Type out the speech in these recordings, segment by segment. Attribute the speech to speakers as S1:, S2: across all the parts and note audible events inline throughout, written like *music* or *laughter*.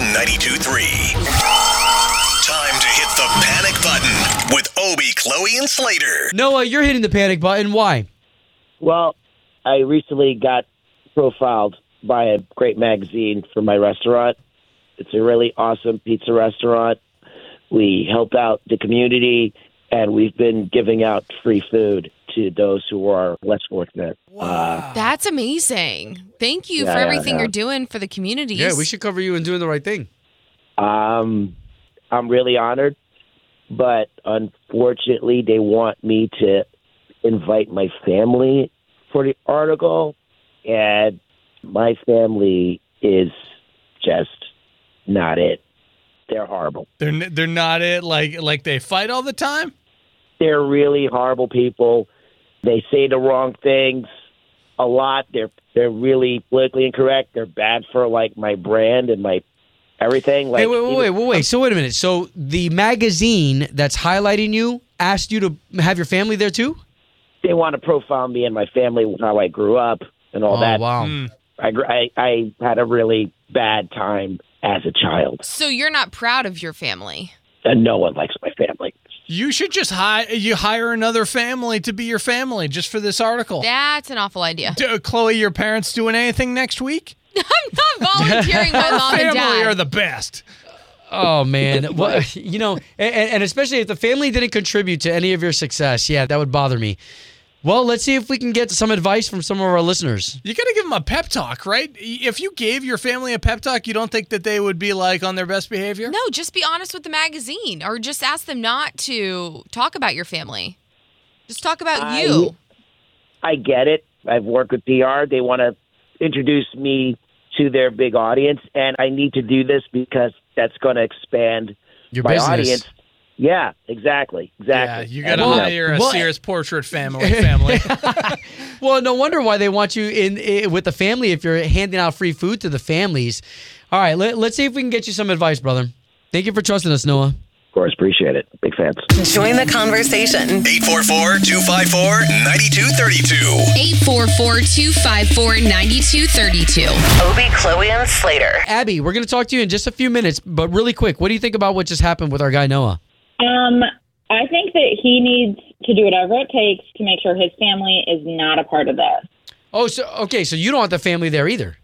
S1: K92 3. Time to hit the panic button with Obie, Chloe, and Slater.
S2: Noah, you're hitting the panic button. Why?
S3: Well, I recently got profiled by a great magazine for my restaurant. It's a really awesome pizza restaurant. We help out the community, and we've been giving out free food to those who are less fortunate. Uh,
S4: That's amazing. Thank you
S3: Yeah,
S4: for everything
S3: yeah.
S4: you're doing for the communities.
S2: Yeah, we should cover you in doing the right thing.
S3: um, I'm really honored, but unfortunately, they want me to invite my family for the article, and my family is just not it. They're horrible.
S5: They're they're not it. Like like they fight all the time.
S3: They're really horrible people. They say the wrong things a lot. They're they're really politically incorrect. They're bad for like my brand and my everything. Like
S2: hey, wait, wait, wait, wait, wait. So wait a minute. So the magazine that's highlighting you asked you to have your family there too?
S3: they want to profile me and my family, how I grew up and all
S2: oh
S3: that.
S2: wow.
S3: Hmm. I, I I had a really bad time as a child,
S4: So you're not proud of your family.
S3: and no one likes my family.
S5: You should just hire you hire another family to be your family just for this article.
S4: That's an awful idea.
S5: D- uh, Chloe, your parents doing anything next week? *laughs*
S4: I'm not volunteering my *laughs* mom and
S5: Family
S4: dad.
S5: are the best.
S2: Oh man, *laughs* well, you know, and, and especially if the family didn't contribute to any of your success, yeah, that would bother me. Well, let's see if we can get some advice from some of our listeners.
S5: You got to give them a pep talk, right? If you gave your family a pep talk, you don't think that they would be like on their best behavior?
S4: no, just be honest with the magazine or just ask them not to talk about your family. Just talk about
S3: I-
S4: you.
S3: I get it. I've worked with PR. They want to introduce me to their big audience, and I need to do this because that's going to expand
S2: Your
S3: my
S2: business.
S3: audience. Yeah, exactly,
S5: Yeah,
S3: exactly.
S5: you got to
S3: And, uh,
S5: hire a
S2: well-
S5: Sears portrait family. Family. *laughs* *laughs*
S2: Well, no wonder why they want you in, i with the family if you're handing out free food to the families. All right, let, let's see if we can get you some advice, brother. Thank you for trusting us, Noah.
S3: Of course, appreciate it. Big fans.
S6: Join the conversation.
S1: 844 254 9232.
S7: 844 254 9232.
S6: Obie, Chloe, and Slater.
S2: Abby, we're going to talk to you in just a few minutes, but really quick, what do you think about what just happened with our guy Noah?
S8: Um, I think that he needs to do whatever it takes to make sure his family is not a part of this.
S2: Oh, so okay, so you don't want the family there either.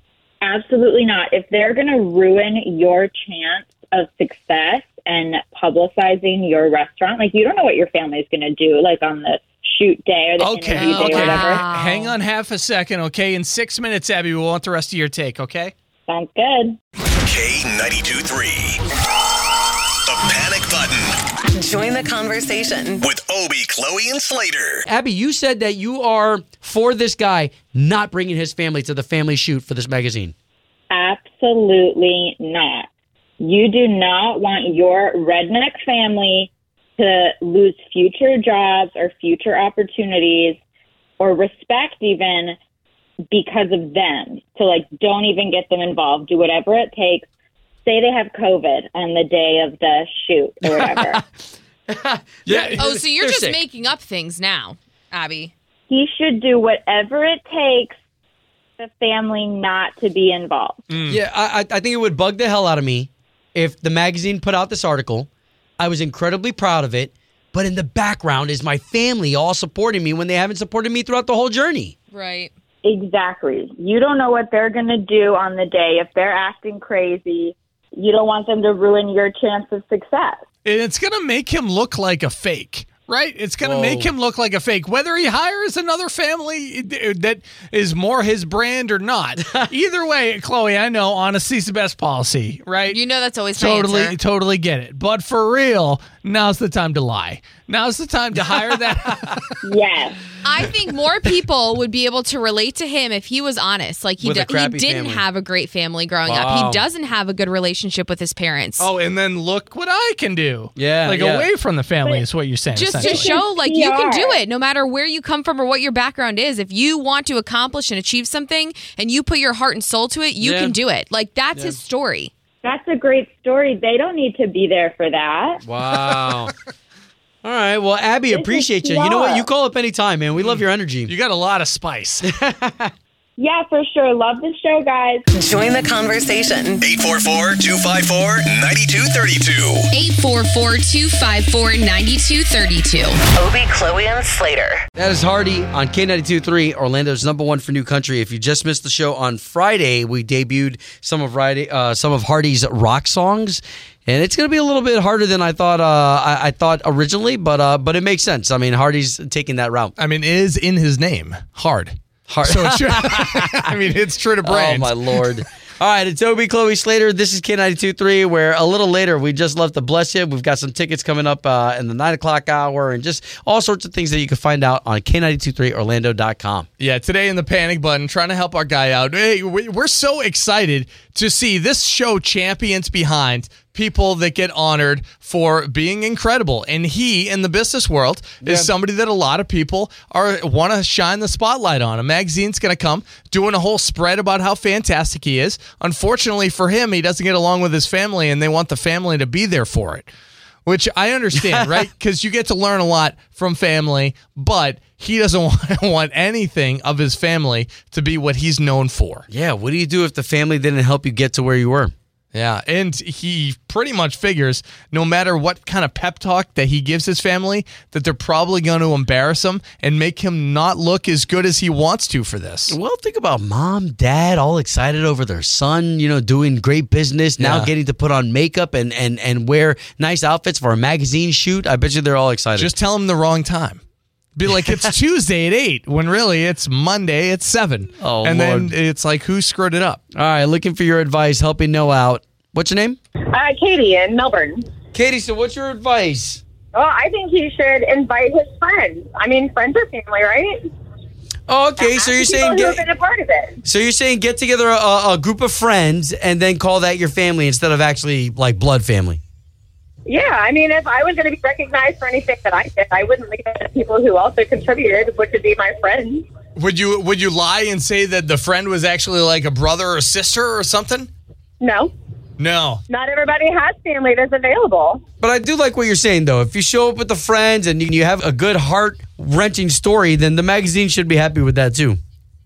S8: Absolutely not. If they're going to ruin your chance of success and publicizing your restaurant, like you don't know what your family's going to do, like on the shoot day or the
S5: Okay,
S8: interview day
S5: okay.
S8: or whatever.
S4: Wow.
S5: Hang on half a second, okay? In six minutes, Abby, we want the rest of your take, okay?
S8: Sounds good.
S1: K92 3. The panic button
S6: Join the conversation.
S1: with Obie, Chloe, and Slater.
S2: Abby, you said that you are for this guy not bringing his family to the family shoot for this magazine.
S8: Absolutely not. You do not want your redneck family to lose future jobs or future opportunities or respect even because of them. So like don't even get them involved. Do whatever it takes. Say they have COVID on the day of the shoot or whatever. *laughs* *laughs*
S5: Yeah.
S4: Oh, so you're
S2: They're
S4: just
S2: sick.
S4: making up things now, Abby.
S8: he should do whatever it takes the family not to be involved. Mm.
S2: Yeah, I, I I think it would bug the hell out of me if the magazine put out this article. I was incredibly proud of it, but in the background is my family all supporting me when they haven't supported me throughout the whole journey.
S4: Right.
S8: Exactly. You don't know what they're going to do on the day. If they're acting crazy, you don't want them to ruin your chance of success.
S5: And it's going to make him look like a fake. Right? It's going to make him look like a fake, whether he hires another family that is more his brand or not. *laughs* Either way, Chloe, I know honesty's the best policy, right?
S4: You know that's always my
S5: totally,
S4: answer.
S5: totally get it. But for real, now's the time to lie. Now's the time to hire *laughs* that.
S8: Yes.
S4: I think more people would be able to relate to him if he was honest. Like he
S2: With
S4: do- he didn't
S2: family.
S4: have a great family growing up. He doesn't have a good relationship with his parents.
S5: oh, and then look what I can do.
S2: Yeah,
S5: like
S2: yeah.
S5: away from the family is what you're saying.
S4: just to show like you can do it no matter where you come from or what your background is if you want to accomplish and achieve something and you put your heart and soul to it you
S2: Yeah.
S4: can do it like that's his story
S8: That's a great story. They don't need to be there for that.
S2: Wow. *laughs* All right. Well, Abby,
S8: is
S2: appreciate you. You know what? You call up anytime, man. We love your energy.
S5: you got a lot of spice. *laughs*
S8: Yeah, for sure. Love the show, guys.
S6: Join the conversation.
S1: 844-254-9232.
S7: 844-254-9232.
S6: Obie, Chloe, and Slater.
S2: That is Hardy on K92.3, Orlando's number one for new country. If you just missed the show on Friday, we debuted some of Friday, uh, some of Hardy's rock songs, and it's going to be a little bit harder than I thought. Uh, I, I thought originally, but uh, but it makes sense. I mean, Hardy's taking that route.
S5: I mean, it is in his name. Hard.
S2: Hard.
S5: So true. *laughs* I mean, it's true to brand.
S2: Oh my lord! All right, it's Obie, Chloe Slater. This is K92.3, where a little later we just love to bless you. We've got some tickets coming up uh, in the nine o'clock hour, and just all sorts of things that you can find out on K92.3Orlando.com.
S5: Yeah, today in the panic button, trying to help our guy out. Hey, we- we're so excited to see this show champions behind people that get honored for being incredible. And he, in the business world, is somebody that a lot of people are want to shine the spotlight on. A magazine's going to come doing a whole spread about how fantastic he is. Unfortunately for him, he doesn't get along with his family, and they want the family to be there for it. Which I understand, *laughs* right? Because you get to learn a lot from family, but he doesn't *laughs* want, want anything of his family to be what he's known for.
S2: Yeah, what do you do if the family didn't help you get to where you were?
S5: Yeah, and he pretty much figures no matter what kind of pep talk that he gives his family, that they're probably going to embarrass him and make him not look as good as he wants to for this.
S2: Well, think about mom, dad, all excited over their son, you know, doing great business, now
S5: Yeah.
S2: getting to put on makeup and, and, and wear nice outfits for a magazine shoot. I bet you they're all excited.
S5: Just tell him the wrong time. Be like, it's *laughs* Tuesday at 8, when really it's Monday at 7.
S2: Oh,
S5: and
S2: Lord.
S5: then it's like, who screwed it up?
S2: all right, looking for your advice, helping Noah out. What's your name?
S9: Uh, Katie in Melbourne.
S2: Katie, so what's your advice?
S9: Well, I think he should invite his friends. I mean, friends are family, right?
S2: Oh, okay, so you're saying get,
S9: been a part of it.
S2: so you're saying get together a, a group of friends and then call that your family instead of actually like blood family.
S9: Yeah, I mean, if I was going to be recognized for anything that I did, I wouldn't leave it to people who also contributed, which would be my friends.
S5: Would you would you lie and say that the friend was actually like a brother or sister or something?
S9: No,
S5: No.
S9: not everybody has family that's available.
S2: But I do like what you're saying, though. If you show up with the friends and you, you have a good heart wrenching story, then the magazine should be happy with that too.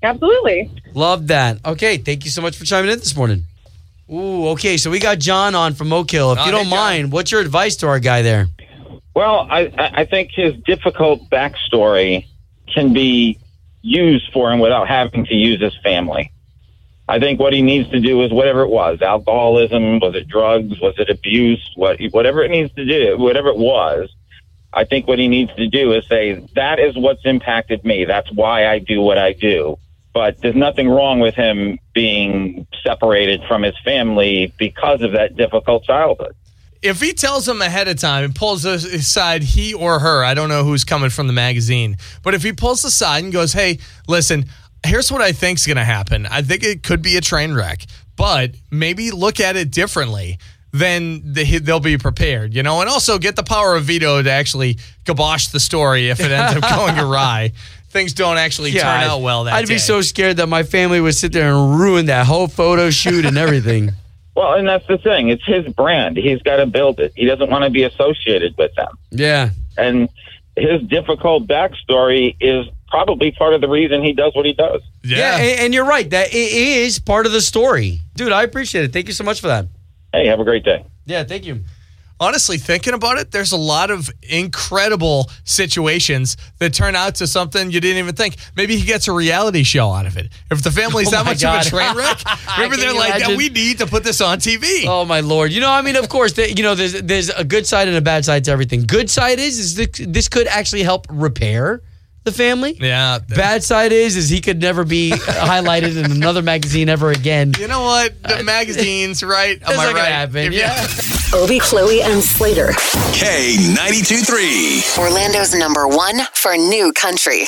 S9: Absolutely.
S2: Love that. Okay, thank you so much for chiming in this morning. Ooh, okay, so we got John on from Oak Hill. If
S5: Oh,
S2: you don't
S5: John.
S2: mind, what's your advice to our guy there?
S10: Well, I, I I think his difficult backstory can be used for him without having to use his family. I think what he needs to do is whatever it was alcoholism, was it drugs, was it abuse, what, whatever it needs to do, whatever it was. I think what he needs to do is say, that is what's impacted me. That's why I do what I do. But there's nothing wrong with him being separated from his family because of that difficult childhood.
S5: If he tells them ahead of time and pulls aside, he or her, I don't know who's coming from the magazine, but if he pulls aside and goes, hey, listen, here's what I think's going to happen. I think it could be a train wreck, but maybe look at it differently. Then they- they'll be prepared, you know, and also get the power of veto to actually kibosh the story if it ends up *laughs* going awry. Things don't actually turn
S2: I'd-
S5: out well that
S2: I'd
S5: day.
S2: be so scared that my family would sit there and ruin that whole photo shoot and everything. *laughs*
S10: Well, and that's the thing. It's his brand. He's got to build it. He doesn't want to be associated with them.
S2: yeah.
S10: And his difficult backstory is probably part of the reason he does what he does.
S2: Yeah, and, and you're right. That it is part of the story. Dude, I appreciate it. Thank you so much for that.
S10: Hey, have a great day.
S2: Yeah, thank you.
S5: Honestly, thinking about it, there's a lot of incredible situations that turn out to something you didn't even think. Maybe he gets a reality show out of it. If the family's
S2: Oh
S5: that much
S2: God.
S5: of a train wreck, *laughs* maybe
S2: Can
S5: they're like,
S2: imagine?
S5: we need to put this on TV.
S2: Oh my lord! You know, I mean, of course, the, you know, there's there's a good side and a bad side to everything. Good side is is this, this could actually help repair the family.
S5: Yeah.
S2: Bad side is is he could never be highlighted in another magazine ever again.
S5: You know what? The uh, magazines, right? *laughs* Am I right?
S2: happen,
S5: you-
S2: yeah.
S6: Obie, Chloe, and Slater.
S1: K92 3.
S6: Orlando's number one for new country.